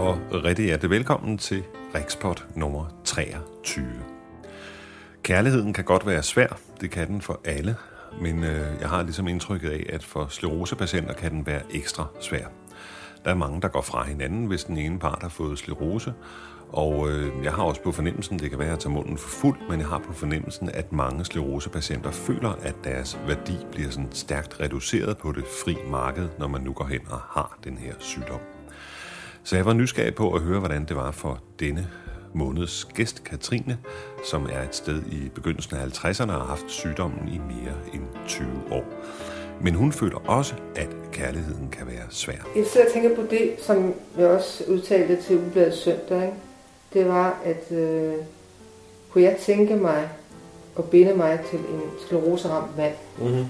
og rigtig hjertelig velkommen til Rikspot nummer 23. Kærligheden kan godt være svær, det kan den for alle, men øh, jeg har ligesom indtrykket af, at for sklerosepatienter kan den være ekstra svær. Der er mange, der går fra hinanden, hvis den ene part har fået sklerose, og øh, jeg har også på fornemmelsen, det kan være at tage munden for fuld, men jeg har på fornemmelsen, at mange sklerosepatienter føler, at deres værdi bliver sådan stærkt reduceret på det fri marked, når man nu går hen og har den her sygdom. Så jeg var nysgerrig på at høre, hvordan det var for denne måneds gæst, Katrine, som er et sted i begyndelsen af 50'erne og har haft sygdommen i mere end 20 år. Men hun føler også, at kærligheden kan være svær. Jeg sidder og tænker på det, som jeg også udtalte til Ubladet søndag. Ikke? Det var, at øh, kunne jeg tænke mig at binde mig til en skleroseramt mand. Mm-hmm.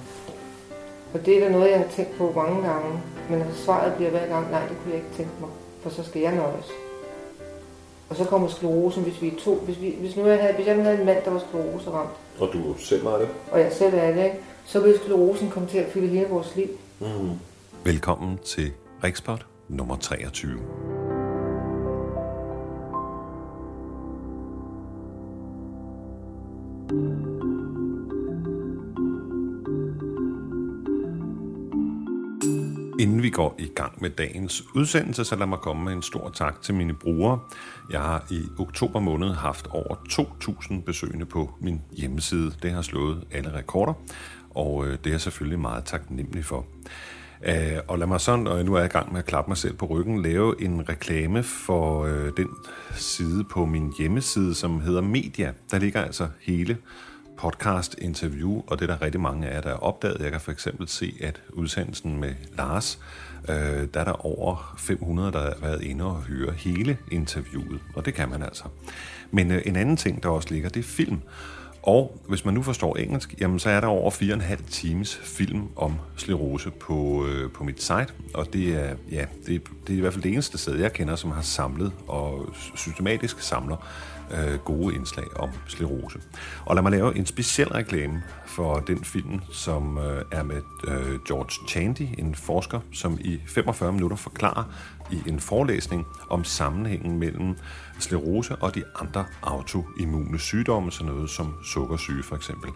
Og det er da noget, jeg har tænkt på mange gange. Men svaret bliver hver gang, nej, det kunne jeg ikke tænke mig. For så skal jeg nøjes. Og så kommer sklerosen, hvis vi er to. Hvis, vi, hvis, nu jeg havde, hvis jeg nu havde en mand, der var skleroseramt, Og du selv var det? og jeg selv er det, ikke? så ville sklerosen komme til at fylde hele vores liv. Mm. Velkommen til Rikspot nummer 23. Inden vi går i gang med dagens udsendelse, så lad mig komme med en stor tak til mine brugere. Jeg har i oktober måned haft over 2.000 besøgende på min hjemmeside. Det har slået alle rekorder, og øh, det er jeg selvfølgelig meget taknemmelig for. Uh, og lad mig sådan, og nu er jeg i gang med at klappe mig selv på ryggen, lave en reklame for uh, den side på min hjemmeside, som hedder Media. Der ligger altså hele podcast interview, og det er der rigtig mange af jer, der er opdaget. Jeg kan for eksempel se, at udsendelsen med Lars, øh, der er der over 500, der har været inde og høre hele interviewet, og det kan man altså. Men øh, en anden ting, der også ligger, det er film. Og hvis man nu forstår engelsk, jamen så er der over 4,5 times film om sklerose på, øh, på mit site, og det er, ja, det, det er i hvert fald det eneste sted, jeg kender, som har samlet og systematisk samler øh, gode indslag om sklerose. Og lad mig lave en speciel reklame for den film, som øh, er med øh, George Chandy, en forsker, som i 45 minutter forklarer i en forelæsning om sammenhængen mellem sklerose og de andre autoimmune sygdomme, sådan noget som sukkersyge for eksempel.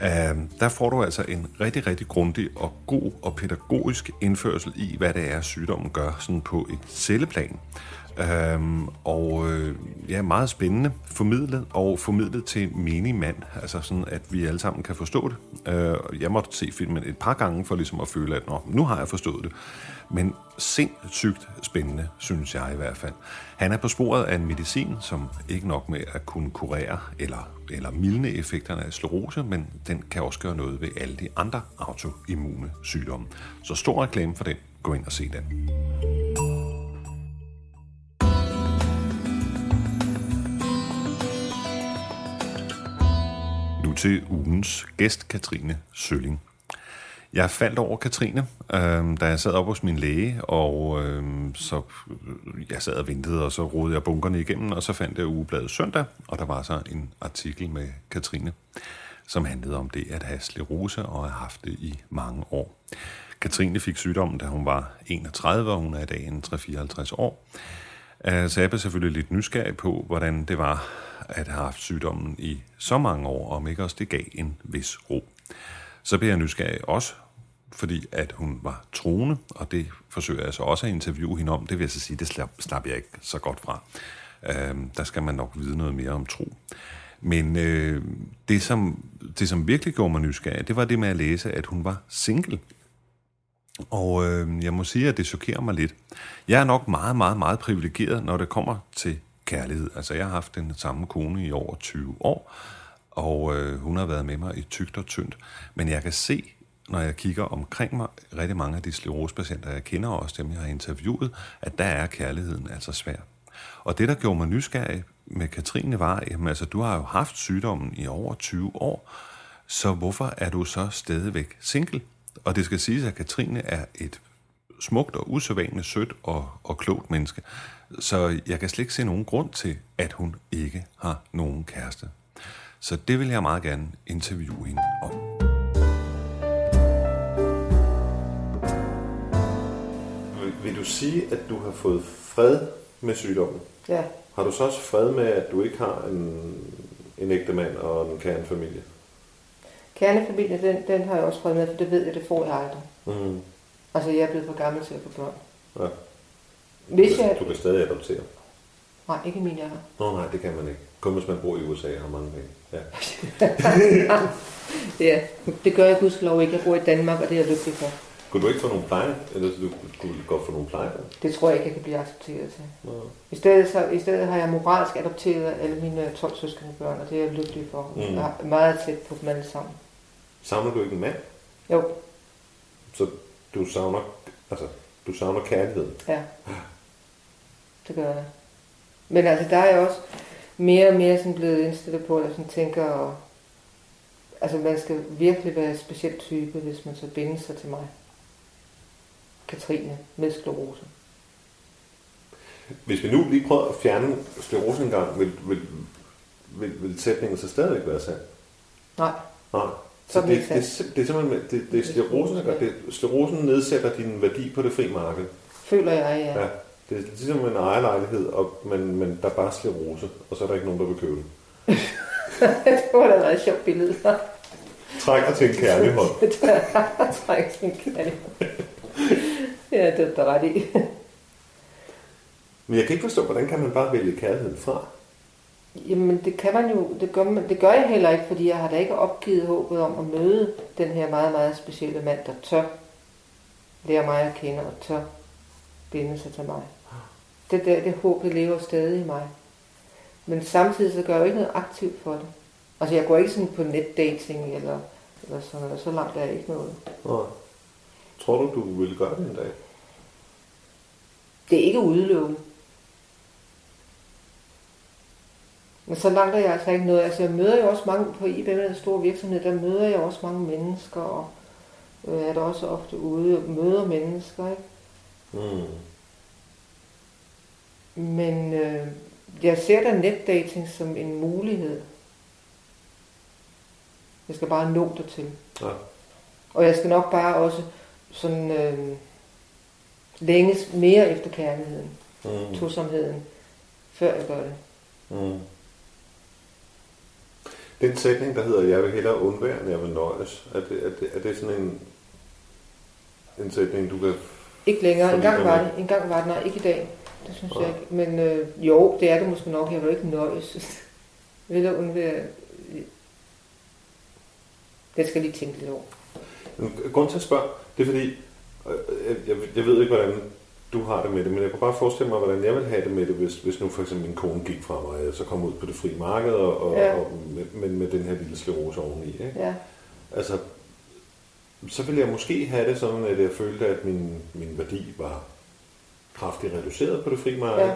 Uh, der får du altså en rigtig, rigtig grundig og god og pædagogisk indførsel i, hvad det er, sygdommen gør sådan på et celleplan. Øhm, og øh, ja, meget spændende formidlet, og formidlet til menig mand, altså sådan, at vi alle sammen kan forstå det. Øh, jeg måtte se filmen et par gange for ligesom at føle, at Nå, nu har jeg forstået det. Men sindssygt spændende, synes jeg i hvert fald. Han er på sporet af en medicin, som ikke nok med at kunne kurere eller, eller mildne effekterne af sklerose, men den kan også gøre noget ved alle de andre autoimmune sygdomme. Så stor reklame for den. Gå ind og se den. Til ugens gæst, Katrine Sølling. Jeg faldt over Katrine, øh, da jeg sad op hos min læge, og øhm, øh, så jeg sad og ventede, og så rodede jeg bunkerne igennem, og så fandt jeg ugebladet søndag, og der var så en artikel med Katrine, som handlede om det at have sklerose og have haft det i mange år. Katrine fik sygdommen, da hun var 31, og hun er i dag en 54 år. Øh, så jeg blev selvfølgelig lidt nysgerrig på, hvordan det var at have haft sygdommen i så mange år, og om ikke også det gav en vis ro. Så blev jeg nysgerrig også, fordi at hun var troende, og det forsøger jeg så også at interviewe hende om. Det vil jeg så sige, det slap, slap jeg ikke så godt fra. Øhm, der skal man nok vide noget mere om tro. Men øh, det, som, det, som virkelig gjorde mig nysgerrig, det var det med at læse, at hun var single. Og øh, jeg må sige, at det chokerer mig lidt. Jeg er nok meget, meget, meget privilegeret, når det kommer til kærlighed. Altså, jeg har haft den samme kone i over 20 år, og øh, hun har været med mig i tygt og tyndt. Men jeg kan se, når jeg kigger omkring mig, rigtig mange af de sklerosepatienter, jeg kender, og også dem, jeg har interviewet, at der er kærligheden altså svær. Og det, der gjorde mig nysgerrig med Katrine, var, at altså, du har jo haft sygdommen i over 20 år, så hvorfor er du så stadigvæk single? Og det skal siges, at Katrine er et smukt og usædvanligt sødt og, og klogt menneske. Så jeg kan slet ikke se nogen grund til, at hun ikke har nogen kæreste. Så det vil jeg meget gerne interviewe hende om. Vil du sige, at du har fået fred med sygdommen. Ja, Har du så også fred med, at du ikke har en, en ægte mand og en kernefamilie? Kernefamilien, den, den har jeg også fred med, for det ved jeg, det får jeg aldrig. Mm. Altså, jeg er blevet for gammel til at få børn. Ja. Hvis du, kan, jeg... du kan stadig adoptere. Nej, ikke min alder. Nå nej, det kan man ikke. Kun hvis man bor i USA og har mange penge. Ja. Ja, det gør jeg gudskelov ikke. Jeg bor i Danmark, og det er jeg lykkelig for. Kunne du ikke få nogle pleje? Eller du kunne godt få nogle pleje? Det tror jeg ikke, jeg kan blive accepteret til. Nå. I stedet, så, I stedet har jeg moralsk adopteret alle mine 12 søskende børn, og det er jeg lykkelig for. Mm. Jeg er meget tæt på dem alle sammen. Savner du ikke en mand? Jo, Så du savner, altså, du savner kærlighed. ja. Det gør jeg. Men altså, der er jeg også mere og mere sådan blevet indstillet på, at jeg sådan tænker, og, altså man skal virkelig være en speciel type, hvis man så binder sig til mig. Katrine med sklerose. Hvis vi nu lige prøver at fjerne sklerosen en gang, vil, vil, vil, vil sætningen så stadigvæk være sand? Nej, Nej. Så Så den det, det, det, det, er simpelthen, det, det er sklerosen, gør det. Sklerosen nedsætter din værdi på det fri marked. føler jeg, ja. Ja. Det er ligesom en ejerlejlighed, og, men, men der er bare sklerose, og så er der ikke nogen, der vil købe det. det var da et sjovt billede. Trækker til en kærlig hånd. Træk sin kærlighed. Ja, det er der ret i. Men jeg kan ikke forstå, hvordan kan man bare vælge kærligheden fra? Jamen, det kan man jo, det gør, man, det gør jeg heller ikke, fordi jeg har da ikke opgivet håbet om at møde den her meget, meget specielle mand, der tør lære mig at kende og tør binde sig til mig. Det der, det håb, det lever stadig i mig. Men samtidig så gør jeg jo ikke noget aktivt for det. Altså, jeg går ikke sådan på netdating eller, eller sådan noget. Så langt er jeg ikke noget. Nej. Tror du, du ville gøre det en dag? Det er ikke udelukkende. Men så langt er jeg altså ikke noget. Altså jeg møder jo også mange på IBM, den store virksomhed, der møder jeg også mange mennesker, og øh, er der også ofte ude og møder mennesker, ikke? Mm. Men øh, jeg ser da netdating som en mulighed. Jeg skal bare nå det til. Ja. Og jeg skal nok bare også sådan øh, længes mere efter kærligheden, Mm. tosomheden, før jeg gør det. Mm. Den sætning, der hedder, jeg vil hellere undvære, end jeg vil nøjes, er det, er det, er det sådan en, en sætning, du kan... Ikke længere. En gang var det. En gang var det. Nej, ikke i dag. Det synes Nej. jeg ikke. Men øh, jo, det er det måske nok. Jeg vil ikke nøjes. Jeg vil undvære... Det skal jeg lige tænke lidt over. Men Grunden til at spørge, det er fordi, øh, jeg, jeg, jeg ved ikke, hvordan du har det med det, men jeg kan bare forestille mig, hvordan jeg vil have det med det, hvis, hvis nu for eksempel min kone gik fra mig, og så kom ud på det frie marked, og, og, Ja. og med, med, med den her lille sklerose oveni. Ikke? Ja. Altså, så ville jeg måske have det sådan, at jeg følte, at min, min værdi var kraftigt reduceret på det frie marked, Ja.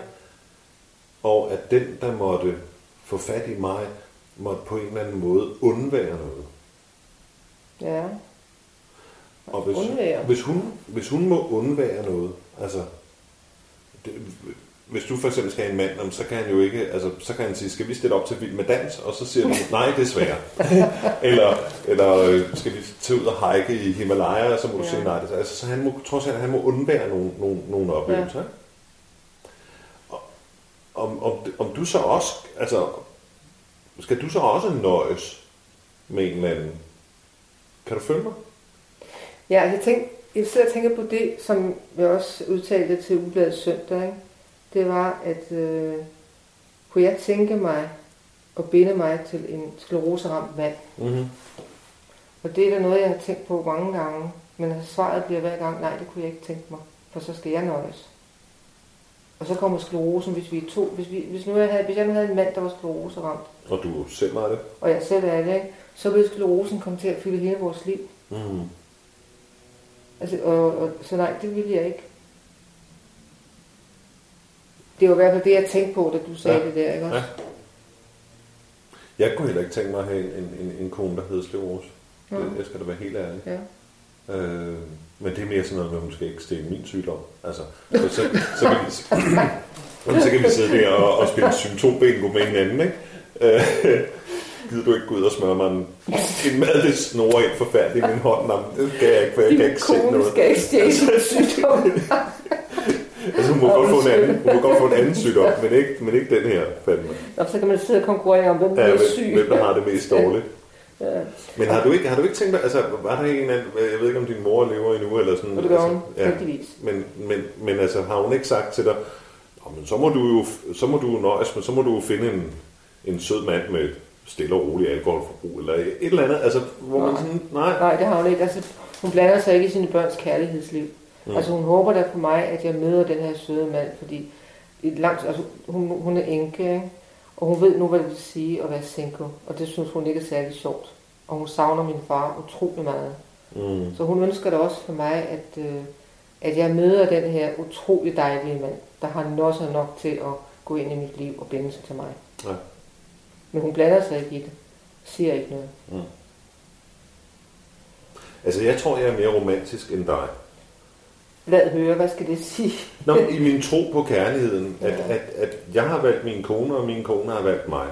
og at den, der måtte få fat i mig, måtte på en eller anden måde undvære noget. Ja. Og hvis, Undvære. hvis, hun, hvis hun må undvære noget, altså, hvis du for eksempel skal have en mand, så kan han jo ikke, altså, så kan han sige, skal vi stille op til vild med dans? Og så siger du, nej, det er svært. eller, eller øh, skal vi tage ud og hike i Himalaya? Og så må du Ja. sige nej. Det, er- altså, så han må, trods alt, han må undvære nogle, nogle, nogle oplevelser. Ja. Og, om, om, om du så også, altså, skal du så også nøjes med en eller anden? Kan du følge mig? Ja, jeg, tænk, jeg sidder og tænker på det, som jeg også udtalte til Ubladet søndag. Ikke? Det var, at øh, kunne jeg tænke mig at binde mig til en skleroseramt mand. Mm-hmm. Og det er da noget, jeg har tænkt på mange gange. Men svaret bliver hver gang, nej, det kunne jeg ikke tænke mig. For så skal jeg nøjes. Og så kommer sklerosen, hvis vi er to. Hvis, vi, hvis, nu jeg havde, hvis jeg nu havde en mand, der var skleroseramt, Og du selv var det? og jeg selv er det, ikke? så ville sklerosen komme til at fylde hele vores liv. Mm. Altså, og, og, så nej, det ville jeg ikke. Det var i hvert fald det, jeg tænkte på, da du sagde Ja. det der, ikke også? Ja. Jeg kunne heller ikke tænke mig at have en, en, en kone, der hedder sklerose. Ja. Det, jeg skal da være helt ærlig. Ja. Øh, men det er mere sådan noget med, at hun skal ikke stille min sygdom. Altså, så, så, så, kan vi, så kan vi sidde der og, og spille symptombingo med hinanden, ikke? Øh, gider du ikke gå ud og smøre mig en, en mad, det snor ind forfærdeligt i min hånd? Nå, det kan jeg ikke, for jeg kan Din ikke se kone noget. skal ikke stjæle sygdom. altså hun må, godt få en anden, hun må godt få en anden sygdom, men ikke, men ikke den her, fandme. Og så kan man sidde og konkurrere om, hvem der Ja, er syg. hvem der har det mest dårligt. Ja. Men har du ikke, har du ikke tænkt dig, altså var der ikke en anden, jeg ved ikke om din mor lever endnu, eller sådan. Og det gør altså, hun, ja, heldigvis. men, men, men altså har hun ikke sagt til dig, "Nå, men så må du jo, så må du nøjes, men så må du jo finde en, en sød mand med stille og roligt alkoholforbrug, eller et eller andet, altså hvor man Nej. sådan, nej, Nej, det har hun ikke. Altså, hun blander sig ikke i sine børns kærlighedsliv. Mm. Altså hun håber da på mig, at jeg møder den her søde mand, fordi et langt, altså, hun, hun er enke, ikke? og hun ved nu, hvad det vil sige at være single, og det synes hun ikke er særlig sjovt. Og hun savner min far utrolig meget. mm, Så hun ønsker da også for mig, at, øh, at jeg møder den her utrolig dejlige mand, der har nosser nok til at gå ind i mit liv og binde sig til mig. Ja. Men hun blander sig ikke i det. Siger ikke noget. altså jeg tror, jeg er mere romantisk end dig. Lad høre, hvad skal det sige? Nå, i min tro på kærligheden, at, Ja. at, at jeg har valgt min kone, og min kone har valgt mig.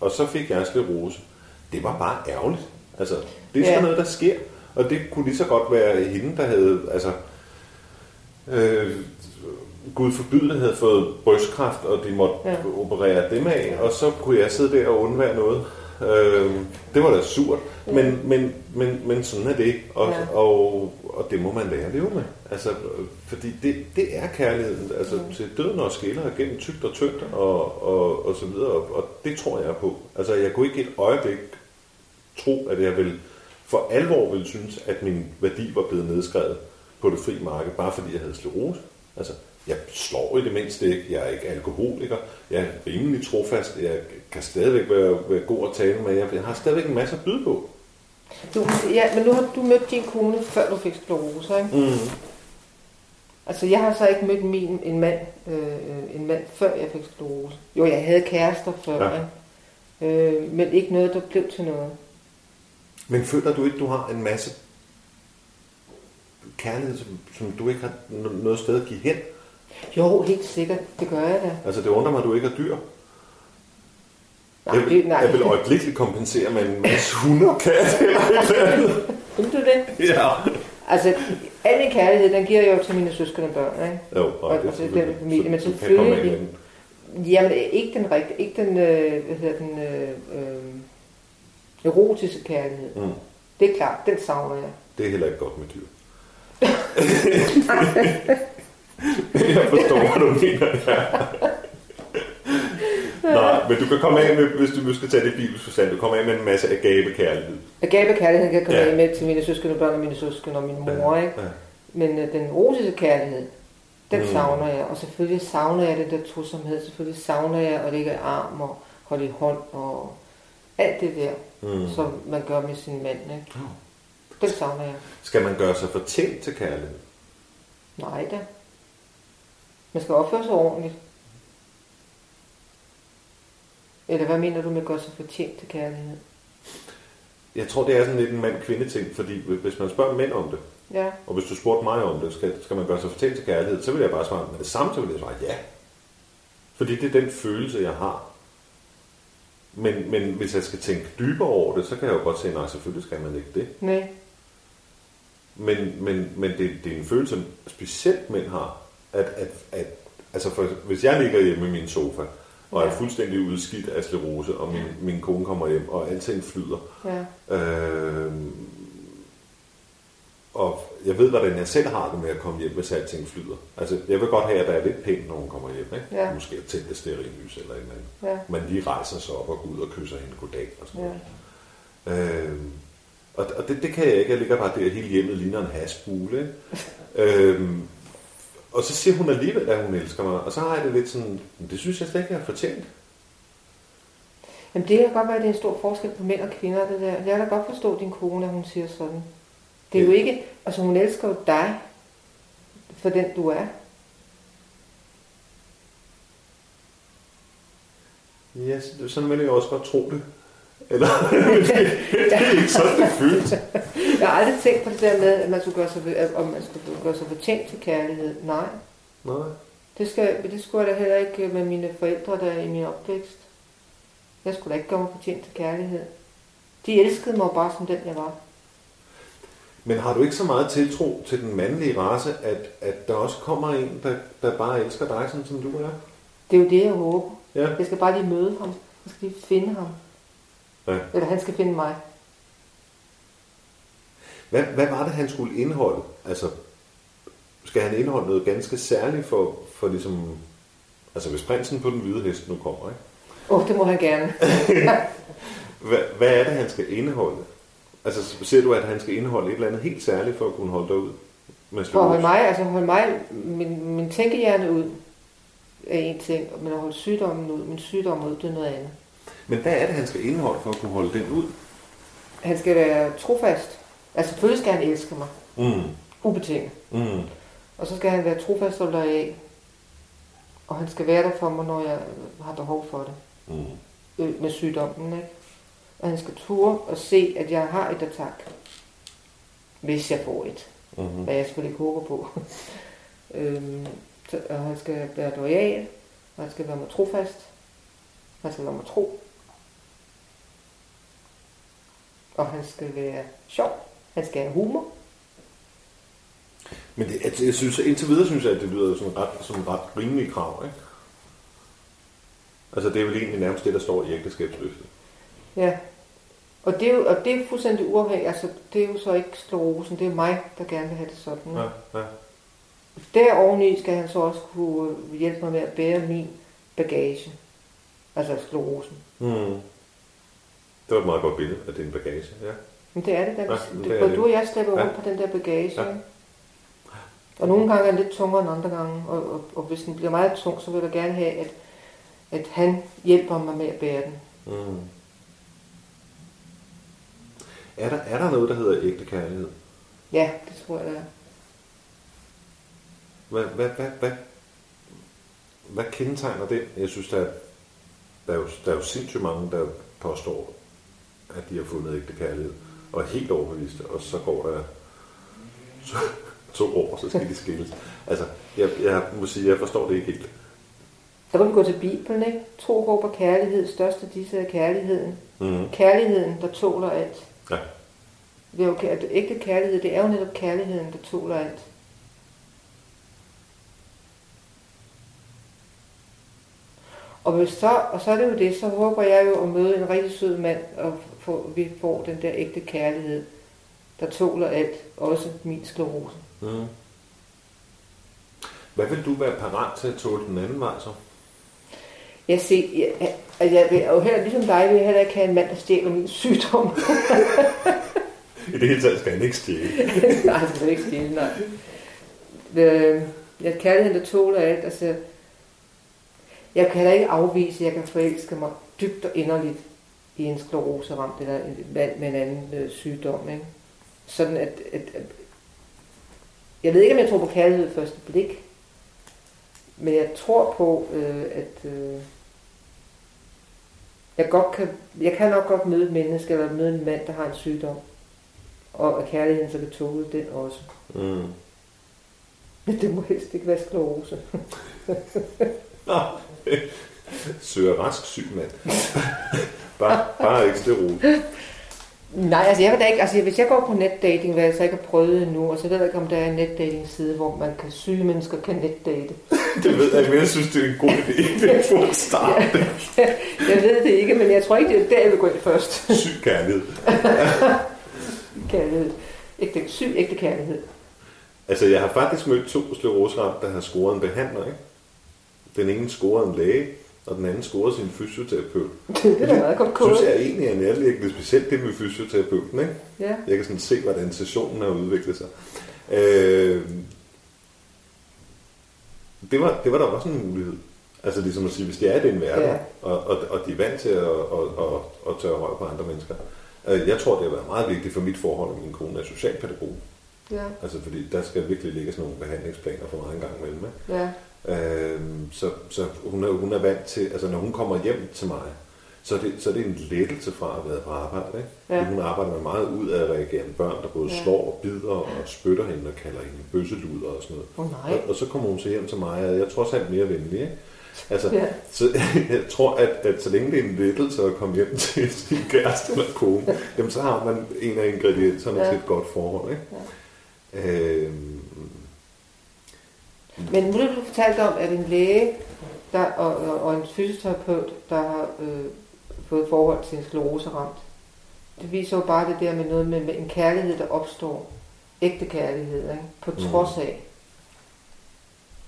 Og så fik jeg sklerose. Det var bare ærgerligt. Altså, det er sådan Ja. noget, der sker. Og det kunne lige så godt være hende, der havde, altså, øh, Gud forbyde, havde fået brystkræft, og de måtte ja. Ja. operere dem af, og så kunne jeg sidde der og undvære noget. Øh, det var da surt, Ja. men, men, men, men sådan er det, og, Ja. og, og det må man lære at leve med. Altså, fordi det, det er kærligheden, altså Mm. til døden og skiller gennem tygt og tyndt, og, og, og så videre, og, og det tror jeg på. Altså, jeg kunne ikke et øjeblik tro, at jeg vil for alvor ville synes, at min værdi var blevet nedskrevet på det fri marked, bare fordi jeg havde sklerose. Altså, jeg slår i det mindste ikke, jeg er ikke alkoholiker, jeg er rimelig trofast, jeg kan stadigvæk være, være god at tale med, jeg har stadigvæk en masse at byde på. Du, ja, men nu har du mødt din kone, før du fik sklerose, ikke? Mm. Altså, jeg har så ikke mødt min, en, mand, øh, en mand, før jeg fik sklerose. Jo, jeg havde kærester før, Ja. ja. øh, men ikke noget, der blev til noget. Men føler du ikke, du har en masse kærlighed, som, som du ikke har no- noget sted at give hen? Jo, helt sikkert, det gør jeg da. Altså, det undrer mig, at du ikke har dyr. Nej, jeg, vil, det, nej. jeg vil øjeblikkeligt kompensere med en masse hunde og katte eller et eller andet. Vil du det? Ja. Altså, al min kærlighed, den giver jeg jo til mine søskende og børn, ikke? Jo, Og- og, det og til er den familie, men så af selvfølgelig-. Jamen, ikke den rigtige, ikke den, øh, hvad hedder den, øh, øh, erotiske kærlighed. Mm. Det er klart, den savner jeg. Det er heller ikke godt med dyr. jeg forstår, hvad du mener. Ja. Nej, men du kan komme af med, hvis du skal tage det i bibelsk forstand, du kommer af med en masse agape kærlighed. Agape kærlighed kan jeg komme Ja. ja. med til mine søskende og børn og mine søskende og min mor, ikke? Ja. Men øh, den erotiske kærlighed, den Mm. mm. savner jeg. Og selvfølgelig savner jeg den der tosomhed. Selvfølgelig savner jeg at ligge i arm og holde i hånd og alt det der, Mm. mm. som man gør med sin mand, ikke? Den savner jeg. Skal man gøre sig fortjent til kærlighed? Nej da. Man skal opføre sig ordentligt. Eller hvad mener du med at gøre sig fortjent til kærlighed? Jeg tror, det er sådan lidt en mand-kvinde-ting, fordi hvis man spørger mænd om det, Ja, og hvis du spurgte mig om det, skal, skal man gøre sig fortjent til kærlighed, så vil jeg bare svare med det samme, så vil jeg svare ja. Fordi det er den følelse, jeg har. Men, men hvis jeg skal tænke dybere over det, så kan jeg jo godt sige, nej, selvfølgelig skal man ikke det. nej. Men, men, men det, det er en følelse, som specielt mænd har, at, at, at altså for, hvis jeg ligger hjemme i min sofa, og er fuldstændig udskidt af sklerose, og min, min kone kommer hjem, og alting flyder, Ja, Øh, og jeg ved, hvordan jeg selv har det med at komme hjem, hvis alting flyder. Altså, jeg vil godt have, at der er lidt pænt, når hun kommer hjem. Ikke? Ja. Måske at tænde et stearinlys eller en eller anden. ja, Man lige rejser sig op og går ud og kysser hende goddag og sådan ja. noget. Øh, og og det, det kan jeg ikke. Jeg ligger bare der, hele hjemmet ligner en hasbule. Ikke? øh, og så siger hun alligevel, at hun elsker mig. Og så har jeg det lidt sådan, "Men det synes jeg slet ikke, jeg har fortjent. Jamen det kan godt være, at det er en stor forskel på mænd og kvinder, det der. Jeg kan da godt forstå din kone, at hun siger sådan. Det er jo Ja. ikke, altså hun elsker jo dig, for den du er. Ja, så- sådan vil jeg også godt tro det. Eller, det er ikke sådan, det føles. Jeg har aldrig tænkt på det der med, at man skulle gøre sig, at- om man skulle gøre sig fortjent til kærlighed. Nej, Nej. det, skal, det skulle jeg da heller ikke med mine forældre, der er i min opvækst. Jeg skulle da ikke gøre mig fortjent til kærlighed. De elskede mig bare som den, jeg var. Men har du ikke så meget tiltro til den mandlige race, at, at der også kommer en, der, der bare elsker dig, sådan som du er? Det er jo det, jeg håber. Ja. Jeg skal bare lige møde ham. Jeg skal lige finde ham. Ja. Eller han skal finde mig. Hvad, hvad var det, han skulle indeholde? Altså, skal han indeholde noget ganske særligt for, for ligesom... Altså, hvis prinsen på den hvide hest nu kommer, ikke? Åh, oh, det må han gerne. Hvad, hvad er det, han skal indeholde? Altså, ser du, at han skal indeholde et eller andet helt særligt for at kunne holde dig ud? Med For at holde mig, altså holde mig, min, min tænkehjerne ud, er en ting, men at holde sygdommen ud, min sygdom ud, det er noget andet. Men hvad er det, han skal indeholde for at kunne holde den ud? Han skal være trofast. Altså selvfølgelig skal han elske mig. Mm. Ubetinget. Mm. Og så skal han være trofast og lojal. Og han skal være der for mig, når jeg har behov for det. Mm. Øh, med sygdommen, ikke? Og han skal ture og se, at jeg har et attack. Hvis jeg får et. Mm. Hvad jeg selvfølgelig ikke håber på. øhm, og han skal være lojal. Og han skal være mig trofast. Han skal være mig tro. Og han skal være sjov. Han skal have humor. Men det, altså, jeg synes, indtil videre synes jeg, at det lyder sådan ret, som ret rimelig krav, ikke? Altså, det er vel egentlig nærmest det, der står i ægteskabsløftet. Ja. Og det er jo, og det er fuldstændig uafhængigt. Altså, det er jo så ikke sklerosen. Det er mig, der gerne vil have det sådan. Ja, Ja. ja. Der oveni skal han så også kunne hjælpe mig med at bære min bagage. Altså sklerosen. Mm. Det var et meget godt billede af din bagage, ja. Men det er det, der, Ja, det, det er det. du og jeg slæber Ja. rundt på den der bagage. Ja. Og nogle gange er den lidt tungere end andre gange, og, og, og hvis den bliver meget tung, så vil jeg gerne have, at, at han hjælper mig med at bære den. Mm. Er der, er der noget, der hedder ægte kærlighed? Ja, det tror jeg, det er. Hvad, hvad, hvad, hvad, hvad kendetegner det? Jeg synes, der er, der er, jo, der er jo sindssygt mange, der påstår, at de har fundet ægte kærlighed, og er helt overbeviste, og så går der så, to år, så skal de skilles. Altså, jeg, jeg må sige, jeg forstår det ikke helt. Der kan vi gå til Bibelen, ikke? Tro, håb og kærlighed. Største disse er kærligheden. Mm. Kærligheden, der tåler alt. Ja. Det er jo, ægte kærlighed, det er jo netop kærligheden, der tåler alt. Og, hvis så, og så er det jo det, så håber jeg jo at møde en rigtig sød mand, og få, vi får den der ægte kærlighed, der tåler alt, også min sklerose. Mm. Hvad vil du være parat til at tåle den anden vej så? Jeg, ser, jeg, jeg, jeg vil jo heller, ligesom dig, vil jeg heller ikke have en mand, der stjæler min sygdom. I det hele taget skal han ikke stjæle. nej, han skal ikke stjæle, nej. Øh, ja, kærligheden, der tåler alt, altså... Jeg kan heller ikke afvise, at jeg kan forelske mig dybt og inderligt i en skleroseramt eller en mand med en anden øh, sygdom, ikke? Sådan at, at, at... Jeg ved ikke, om jeg tror på kærlighed i første blik, men jeg tror på, øh, at... Øh, jeg, godt kan, jeg kan nok godt møde et menneske, eller møde en mand, der har en sygdom, og at kærligheden så kan tåle den også. Mm. Men det må helst ikke være sklerose. Søger rask syg mand. bare, bare ikke sterol. Nej, altså jeg ved da ikke, altså hvis jeg går på netdating, hvad jeg så ikke har prøvet endnu, og så ved jeg ikke, om der er en netdating side, hvor man kan syge mennesker kan netdate. Det ved jeg men jeg synes, det er en god idé. Det er en god start. Jeg ved det ikke, men jeg tror ikke, det er der, jeg vil gå ind først. Syg kærlighed. Kærlighed. Ægte, syg ægte kærlighed. Altså, jeg har faktisk mødt to skleroseramte, der har scoret en behandler, ikke? Den ene scorede en læge, og den anden scorede sin fysioterapeut. Det er meget godt synes kode. jeg egentlig er nærliggende, specielt det med fysioterapeuten, ikke? Ja. Jeg kan sådan se, hvordan sessionen har udviklet sig. Øh, det, var, det var der også en mulighed. Altså ligesom at sige, hvis de er i den verden, Ja. og, og, og de er vant til at, at, at, at tørre røg på andre mennesker. Øh, Jeg tror, det har været meget vigtigt for mit forhold, at min kone er socialpædagog. Ja, Altså fordi der skal virkelig ligge sådan nogle behandlingsplaner for mig en gang imellem. Ikke? ja, Øhm, så så hun, er, hun er vant til, altså når hun kommer hjem til mig, så er det, så er det en lettelse fra at have været på arbejde. Ikke? Ja. Hun arbejder med meget ud af reagerende børn, der både Ja. slår og bider og spytter hende og kalder hende bøsseluder og sådan noget. Åh, nej. Og, og så kommer hun så hjem til mig, og jeg er trods alt mere venlig. Ikke? Altså, Ja. så jeg tror, at, at så længe det er en lettelse at komme hjem til sin kæreste eller kone, jamen, så har man en af ingredienserne. Ja. til et godt forhold. Ikke? Ja. Øhm, Men nu du fortalte om, at en læge der, og, og, og en fysioterapeut, der har øh, fået forhold til en skleroseramt, det viser jo bare det der med noget med, med en kærlighed, der opstår. Ægte kærlighed, ikke? på Mm. trods af,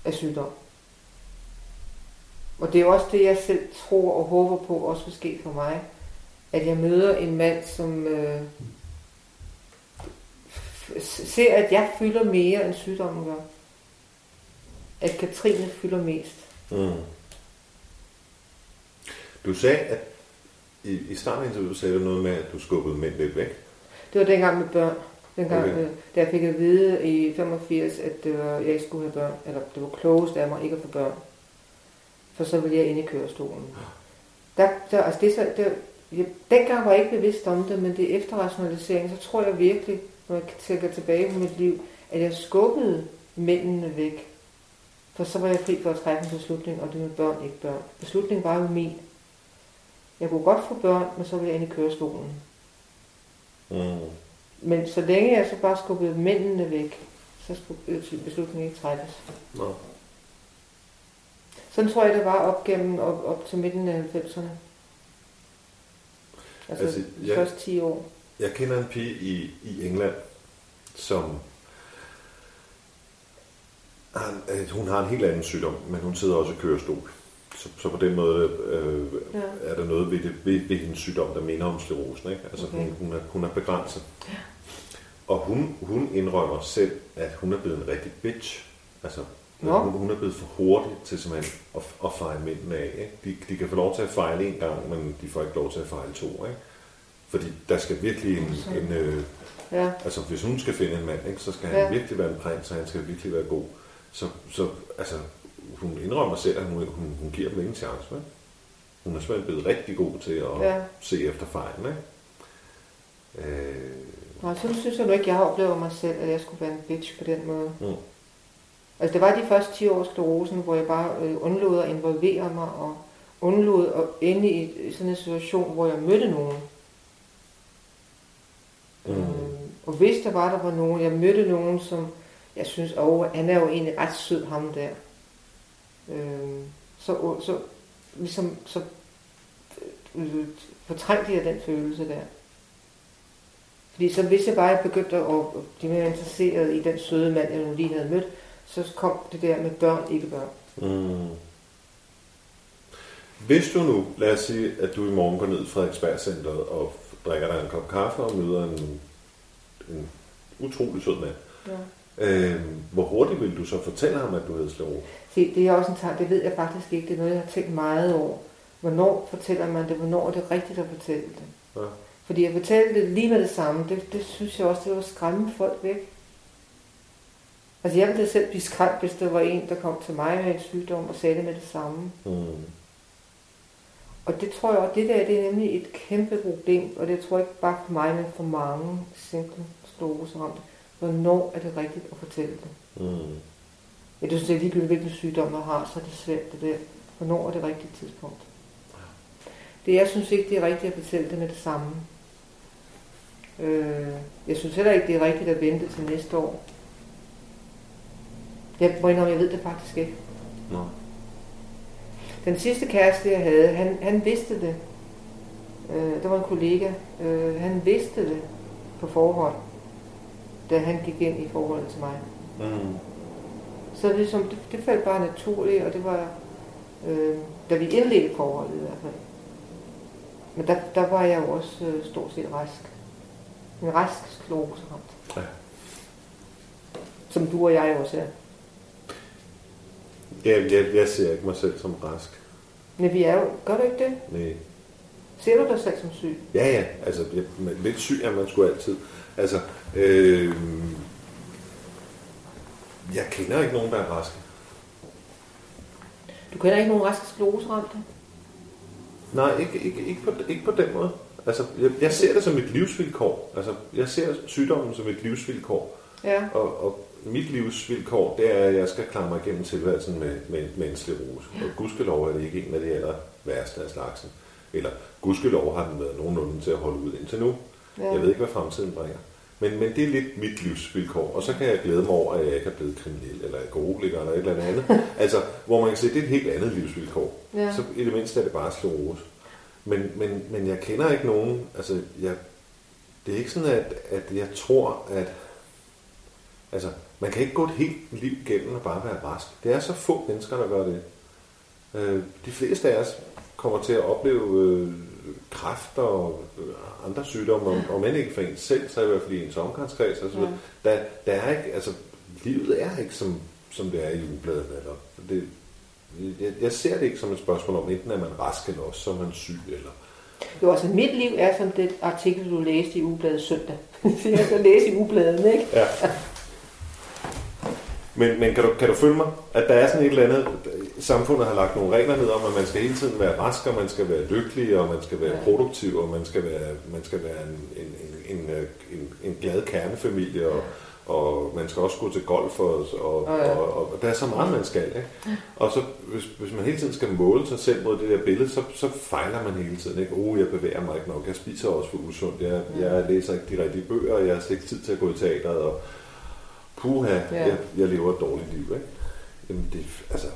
af sygdom. Og det er også det, jeg selv tror og håber på også vil ske for mig. At jeg møder en mand, som øh, ser, at jeg fylder mere, end sygdommen gør. At Katrine fylder mest. mm. Du sagde, at i, i starten af interviewet sagde du noget med, at du skubbede mænd lidt væk. Det var dengang med børn. Dengang, Okay. øh, da jeg fik at vide i 85, at det var, jeg ikke skulle have børn, eller det var klogest af mig ikke at få børn. For så ville jeg ind i kørestolen. Der, der, altså det, så, det, jeg, dengang var jeg ikke bevidst om det, men det er efter rationalisering, så tror jeg virkelig, når jeg tænker tilbage på mit liv, at jeg skubbede mændene væk. For så var jeg fri for at træffe en beslutning, og det med børn, ikke børn. Beslutningen var jo min. Jeg kunne godt få børn, men så ville jeg ind i kørestolen. Mm. Men så længe jeg så bare skubbede mændene væk, så skulle øh, beslutningen ikke træffes. Nå. Sådan tror jeg, det var op gennem op, op til midten af 90'erne. Altså, Altså, de jeg- første 10 år. Jeg kender en pige i, i England, som øh, hun har en helt anden sygdom, men hun sidder også i kørestol. Så, så på den måde øh, Ja. er der noget ved, det, ved, ved hendes sygdom, der minder om sklerosen. Ikke? Altså Okay. hun, hun, er, hun er begrænset. Og hun, hun indrømmer selv, at hun er blevet en rigtig bitch. Altså, Nå. hun, hun er blevet for hurtig til simpelthen at, at fejle mændene af. Ikke? De, de kan få lov til at fejle en gang, men de får ikke lov til at fejle to. Ikke? Fordi der skal virkelig en, en øh, Ja, altså hvis hun skal finde en mand, ikke, så skal han Ja. virkelig være en prins, og han skal virkelig være god. Så, så altså, hun indrømmer selv, at hun, hun, hun giver dem ingen chance. Vel? Hun er simpelthen blevet rigtig god til at ja. se efter fejlen. Ikke? Øh, Nej, så synes jeg nu ikke, jeg har oplevet mig selv, at jeg skulle være en bitch på den måde. Mm. Altså det var de første 10 års sklerosen, hvor jeg bare øh, undlod at involvere mig, og undlod at ende i i sådan en situation, hvor jeg mødte nogen. Mm. Øh, og hvis der var, der var nogen, jeg mødte nogen, som jeg synes, åh, han er jo egentlig ret sød, ham der. Øh, så, så, ligesom, så øh, fortrængte jeg den følelse der. Fordi så hvis jeg bare begyndte at at blive mere interesseret i den søde mand, jeg nu lige havde mødt, så kom det der med børn, ikke børn. mm. Hvis du nu, lad os sige, at du i morgen går ned i Frederiksberg Centeret og drikker dig en kop kaffe og møder en, en utrolig sød mand, Ja. Øh, hvor hurtigt vil du så fortælle ham, at du hedder sklerose? Se, det er også en tanke, det ved jeg faktisk ikke. Det er noget, jeg har tænkt meget over. Hvornår fortæller man det? Hvornår er det rigtigt at fortælle det? Ja. Fordi at fortælle det lige med det samme, det, det synes jeg også, det var at skræmme folk væk. Altså jeg ville selv blive skræmt, hvis der var en, der kom til mig med en sygdom og sagde det med det samme. Mm. Og det tror jeg også, det der det er nemlig et kæmpe problem, og det tror jeg ikke bare for mig, men for mange simple skleroseramte. Hvornår er det rigtigt at fortælle det? Mm. Jeg synes, det er ligegyldigt, hvilken sygdom man har, så er det svært det der. Hvornår er det rigtige tidspunkt? Det, jeg synes ikke, det er rigtigt at fortælle det med det samme. Øh, jeg synes heller ikke, det er rigtigt at vente til næste år. Jeg må indrømme, jeg ved det faktisk ikke. Nå. Den sidste kæreste, jeg havde, han, han vidste det. Øh, det var en kollega. Øh, han vidste det på forhånd, da han gik ind i forholdet til mig. Mm. Så ligesom, det, det faldt bare naturligt, og det var, øh, da vi indledte forholdet i hvert fald. Men der, der var jeg jo også øh, stort set rask. En rask skleroseramt. Ja. Som du og jeg også er. Ja, jeg, jeg ser ikke mig selv som rask. Men vi er jo, gør du ikke det? Nej. Ser du dig selv som syg? Ja, ja. Altså, jeg, lidt syg er man sgu altid. Altså, øh, jeg kender ikke nogen, der er raske. Du kender ikke nogen raske skleroseramte? Nej, ikke, ikke, ikke, på, ikke på den måde. Altså, jeg, jeg ser det som et livsvilkår. Altså, jeg ser sygdommen som et livsvilkår. Ja. Og, og mit livsvilkår, det er, at jeg skal klare mig igennem tilværelsen med, med, med en sklerose. Og gudskelov er det ikke en af de aller værste af slagsen. Eller gudskelov har den været nogenlunde til at holde ud indtil nu. Ja. Jeg ved ikke, hvad fremtiden bringer. Men, men det er lidt mit livsvilkår. Og så kan jeg glæde mig over, at jeg ikke er blevet kriminel, eller alkoholiker, eller et eller andet. altså, hvor man kan se, at det er et helt andet livsvilkår. Ja. Så i det mindste er det bare sklerose. Men, men, men jeg kender ikke nogen, altså jeg, det er ikke sådan, at, at jeg tror, at altså, man kan ikke gå et helt liv gennem og bare være rask. Det er så få mennesker, der gør det. Øh, de fleste af os kommer til at opleve øh, kræft og øh, andre sygdomme, om, om end ikke for ens selv, så i hvert fald i ens omgangskreds. Altså, ja. der, der er ikke, altså, livet er ikke som, som det er i ugebladet. Eller, det, jeg, jeg ser det ikke som et spørgsmål om, enten er man rask eller også, så er man syg. Eller... Jo, altså mit liv er som det artikel, du læste i ugebladet søndag. jeg skal læse i ugebladet, ikke? Ja. Men, men kan, du, kan du følge mig, at der er sådan et eller andet, samfundet har lagt nogle regler ned om, at man skal hele tiden være rask, og man skal være lykkelig, og man skal være ja. produktiv, og man skal være, man skal være en, en, en, en, en, en glad kernefamilie, og, og man skal også gå til golf, og, og, ja, ja. og, og, og der er så meget, man skal. Ikke? Og så, hvis, hvis man hele tiden skal måle sig selv mod det der billede, så, så fejler man hele tiden. Ikke? Oh, jeg bevæger mig ikke nok, jeg spiser også for usundt, jeg, jeg læser ikke de rigtige bøger, og jeg har ikke tid til at gå i teateret, og puha, ja. jeg, jeg lever et dårligt liv. Ikke? Jamen det, altså,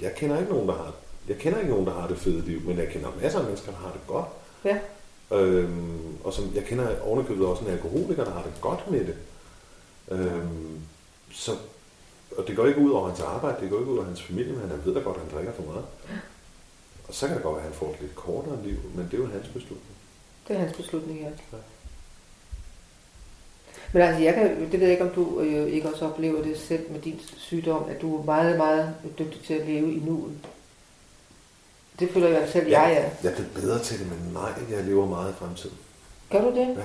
jeg kender ikke nogen, der har jeg kender ikke nogen, der har det fede liv, men jeg kender masser af mennesker, der har det godt. Ja. Øhm, og som, jeg kender ovenikøbet også en alkoholiker, der har det godt med det. Øhm, så, og det går ikke ud over hans arbejde, det går ikke ud over hans familie, men han ved da godt, at han drikker for meget. Og så kan det godt være, at han får et lidt kortere liv, men det er jo hans beslutning. Det er hans beslutning, ja. ja. Men altså, jeg kan, det ved jeg ikke, om du øh, ikke også oplever det selv med din sygdom, at du er meget, meget dygtig til at leve i nuet. Det føler jeg selv, ja, jeg er. Jeg er blevet bedre til det, men nej, jeg lever meget i fremtiden. Gør du det? Ja.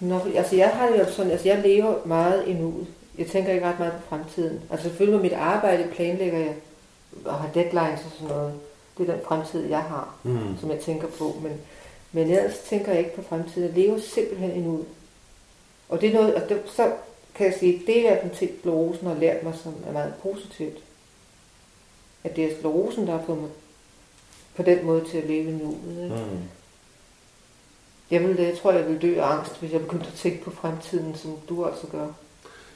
Nå, altså jeg har det jo sådan, altså jeg lever meget i nuet. Jeg tænker ikke ret meget på fremtiden. Altså selvfølgelig med mit arbejde planlægger jeg og har deadlines og sådan noget. Det er den fremtid, jeg har, mm. som jeg tænker på. Men, men ellers tænker jeg ikke på fremtiden. Jeg lever simpelthen nuet. Og det er noget, og det, så kan jeg sige, det er den ting, sklerosen har lært mig, som er meget positivt. At det er sklerosen, der har fået mig på den måde til at leve nuet. Ikke? Mm. Jeg, vil, jeg tror, jeg vil dø af angst, hvis jeg begyndte at tænke på fremtiden, som du altså gør.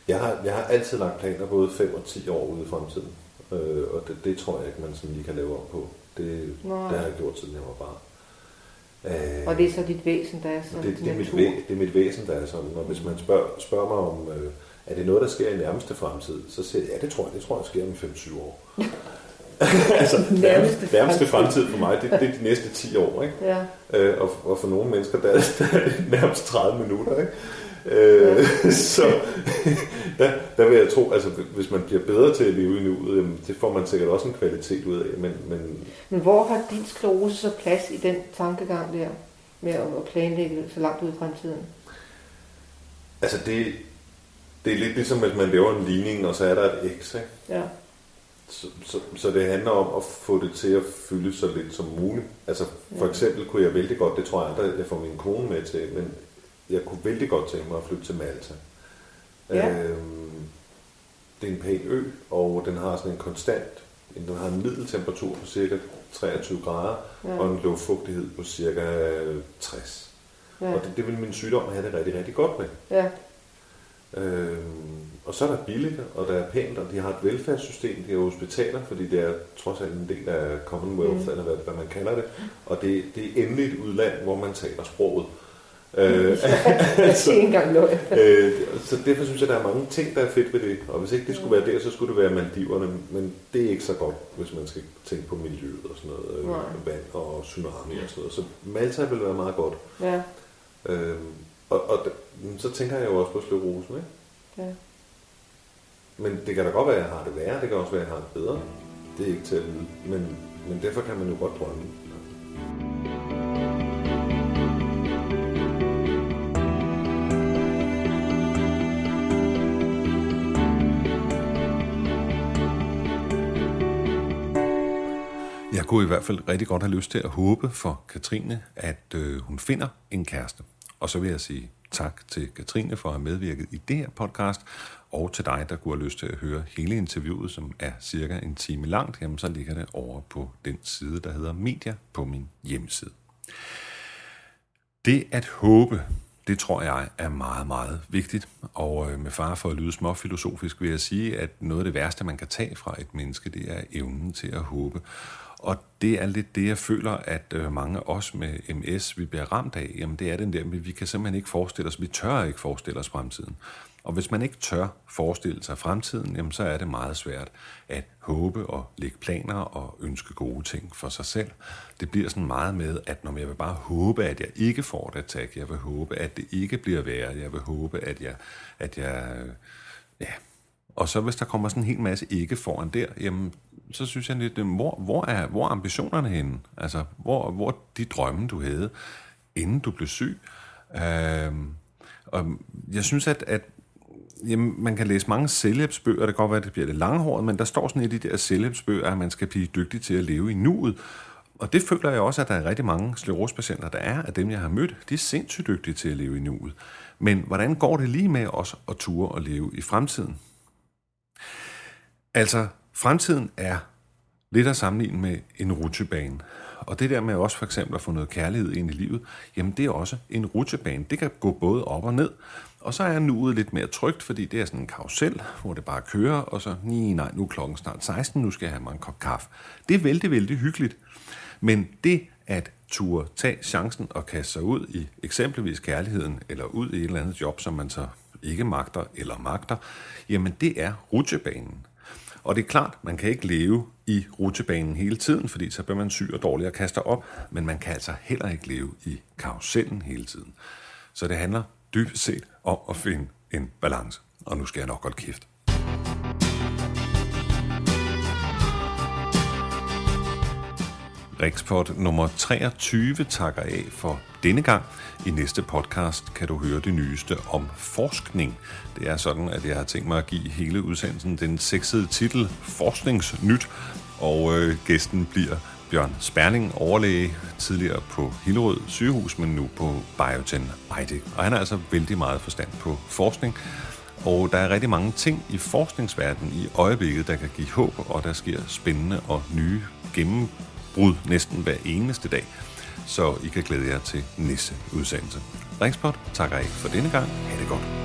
Jeg har, jeg har altid lagt planer både 5 og 10 år ude i fremtiden. Øh, og det, det tror jeg ikke, man sådan lige kan lave om på. Det, det har jeg gjort, siden jeg var barn. Øh, og det er så dit væsen, der er sådan det, det, er mit, væ, det er mit væsen, der er sådan. Og hvis man spørger, spørger mig om, øh, er det noget, der sker i nærmeste fremtid, så siger jeg, ja, det tror jeg, det tror jeg sker om 5-7 år. altså, nærmeste, nærmeste fremtid for mig, det, det er de næste 10 år. Ikke? Ja. Øh, og, og for nogle mennesker, der, der er det nærmest 30 minutter. Ikke? Øh, ja. så der, der vil jeg tro, altså hvis man bliver bedre til at leve i nuet, jamen, det får man sikkert også en kvalitet ud af. Men, men, men hvor har din sklerose så plads i den tankegang der, med at planlægge så langt ud i fremtiden? Altså det, det er lidt ligesom, at man laver en ligning, og så er der et x, ikke? Ja. Så, så, så det handler om at få det til at fylde så lidt som muligt. Altså for ja. eksempel kunne jeg vældig godt, det tror jeg aldrig, jeg får min kone med til, men jeg kunne vældig godt tænke mig at flytte til Malta. Ja. Øhm, det er en pæn ø, og den har sådan en konstant, den har en middeltemperatur på cirka 23 grader, ja. og en luftfugtighed på cirka 60. Ja. Og det, det vil min sygdom have det rigtig, rigtig godt med. Ja. Øhm, og så er der billigt, og der er pænt, og de har et velfærdssystem, de har hospitaler, fordi det er trods alt en del af Commonwealth, mm. eller hvad, hvad man kalder det. Og det, det er endelig et udland, hvor man taler sproget. Øh, altså, øh, så derfor synes jeg, der er mange ting, der er fedt ved det. Og hvis ikke det skulle være der, så skulle det være Maldiverne. Men det er ikke så godt, hvis man skal tænke på miljøet og sådan noget. Øh, vand og tsunami og sådan noget. Så Malta vil være meget godt. Ja. Øh, og, og så tænker jeg jo også på slørosen, ikke? Ja. Men det kan da godt være, at jeg har det værre. Det kan også være, at jeg har det bedre. Det er ikke til at vide. Men, men derfor kan man jo godt drømme. Jeg kunne i hvert fald rigtig godt have lyst til at håbe for Katrine, at øh, hun finder en kæreste. Og så vil jeg sige Tak til Katrine for at have medvirket i det her podcast, og til dig, der kunne have lyst til at høre hele interviewet, som er cirka en time langt, jamen så ligger det over på den side, der hedder Media på min hjemmeside. Det at håbe, det tror jeg er meget, meget vigtigt. Og øh, med far for at lyde småfilosofisk vil jeg sige, at noget af det værste, man kan tage fra et menneske, det er evnen til at håbe. Og det er lidt det, jeg føler, at øh, mange af os med MS, vi bliver ramt af. Jamen det er den der, vi kan simpelthen ikke forestille os, vi tør ikke forestille os fremtiden. Og hvis man ikke tør forestille sig fremtiden, jamen så er det meget svært at håbe og lægge planer og ønske gode ting for sig selv. Det bliver sådan meget med, at når jeg vil bare håbe, at jeg ikke får et attack, jeg vil håbe, at det ikke bliver værre, jeg vil håbe, at jeg, at jeg øh, ja, og så hvis der kommer sådan en hel masse ikke foran der, jamen, så synes jeg lidt, hvor, hvor, er, hvor er ambitionerne henne? Altså, hvor, hvor de drømme, du havde, inden du blev syg? Øh, og jeg synes, at, at jamen, man kan læse mange selvhjælpsbøger, det kan godt være, at det bliver lidt langhåret, men der står sådan i de der selvhjælpsbøger, at man skal blive dygtig til at leve i nuet. Og det føler jeg også, at der er rigtig mange sklerosepatienter, der er, af dem, jeg har mødt, de er sindssygt dygtige til at leve i nuet. Men hvordan går det lige med os at ture og leve i fremtiden? Altså, fremtiden er lidt at sammenligne med en rutsjebane. Og det der med også for eksempel at få noget kærlighed ind i livet, jamen det er også en rutsjebane. Det kan gå både op og ned. Og så er nuet lidt mere trygt, fordi det er sådan en karusel, hvor det bare kører, og så, nej, nej, nu er klokken snart 16, nu skal jeg have mig en kop kaffe. Det er vældig, vældig hyggeligt. Men det at turde tage chancen og kaste sig ud i eksempelvis kærligheden, eller ud i et eller andet job, som man så ikke magter eller magter, jamen det er rutsjebanen. Og det er klart, man kan ikke leve i rutebanen hele tiden, fordi så bliver man syg og dårlig og kaster op, men man kan altså heller ikke leve i karusellen hele tiden. Så det handler dybest set om at finde en balance. Og nu skal jeg nok godt kæft. Rikspot nummer 23 takker af for denne gang. I næste podcast kan du høre det nyeste om forskning. Det er sådan, at jeg har tænkt mig at give hele udsendelsen den sexede titel Forskningsnyt, og øh, gæsten bliver Bjørn Sperling, overlæge, tidligere på Hillerød sygehus, men nu på Bioten Eidik. Og han har altså vældig meget forstand på forskning, og der er rigtig mange ting i forskningsverdenen i øjeblikket, der kan give håb, og der sker spændende og nye gennembrud næsten hver eneste dag. Så I kan glæde jer til næste udsendelse. Ringspot takker af for denne gang. Ha' det godt.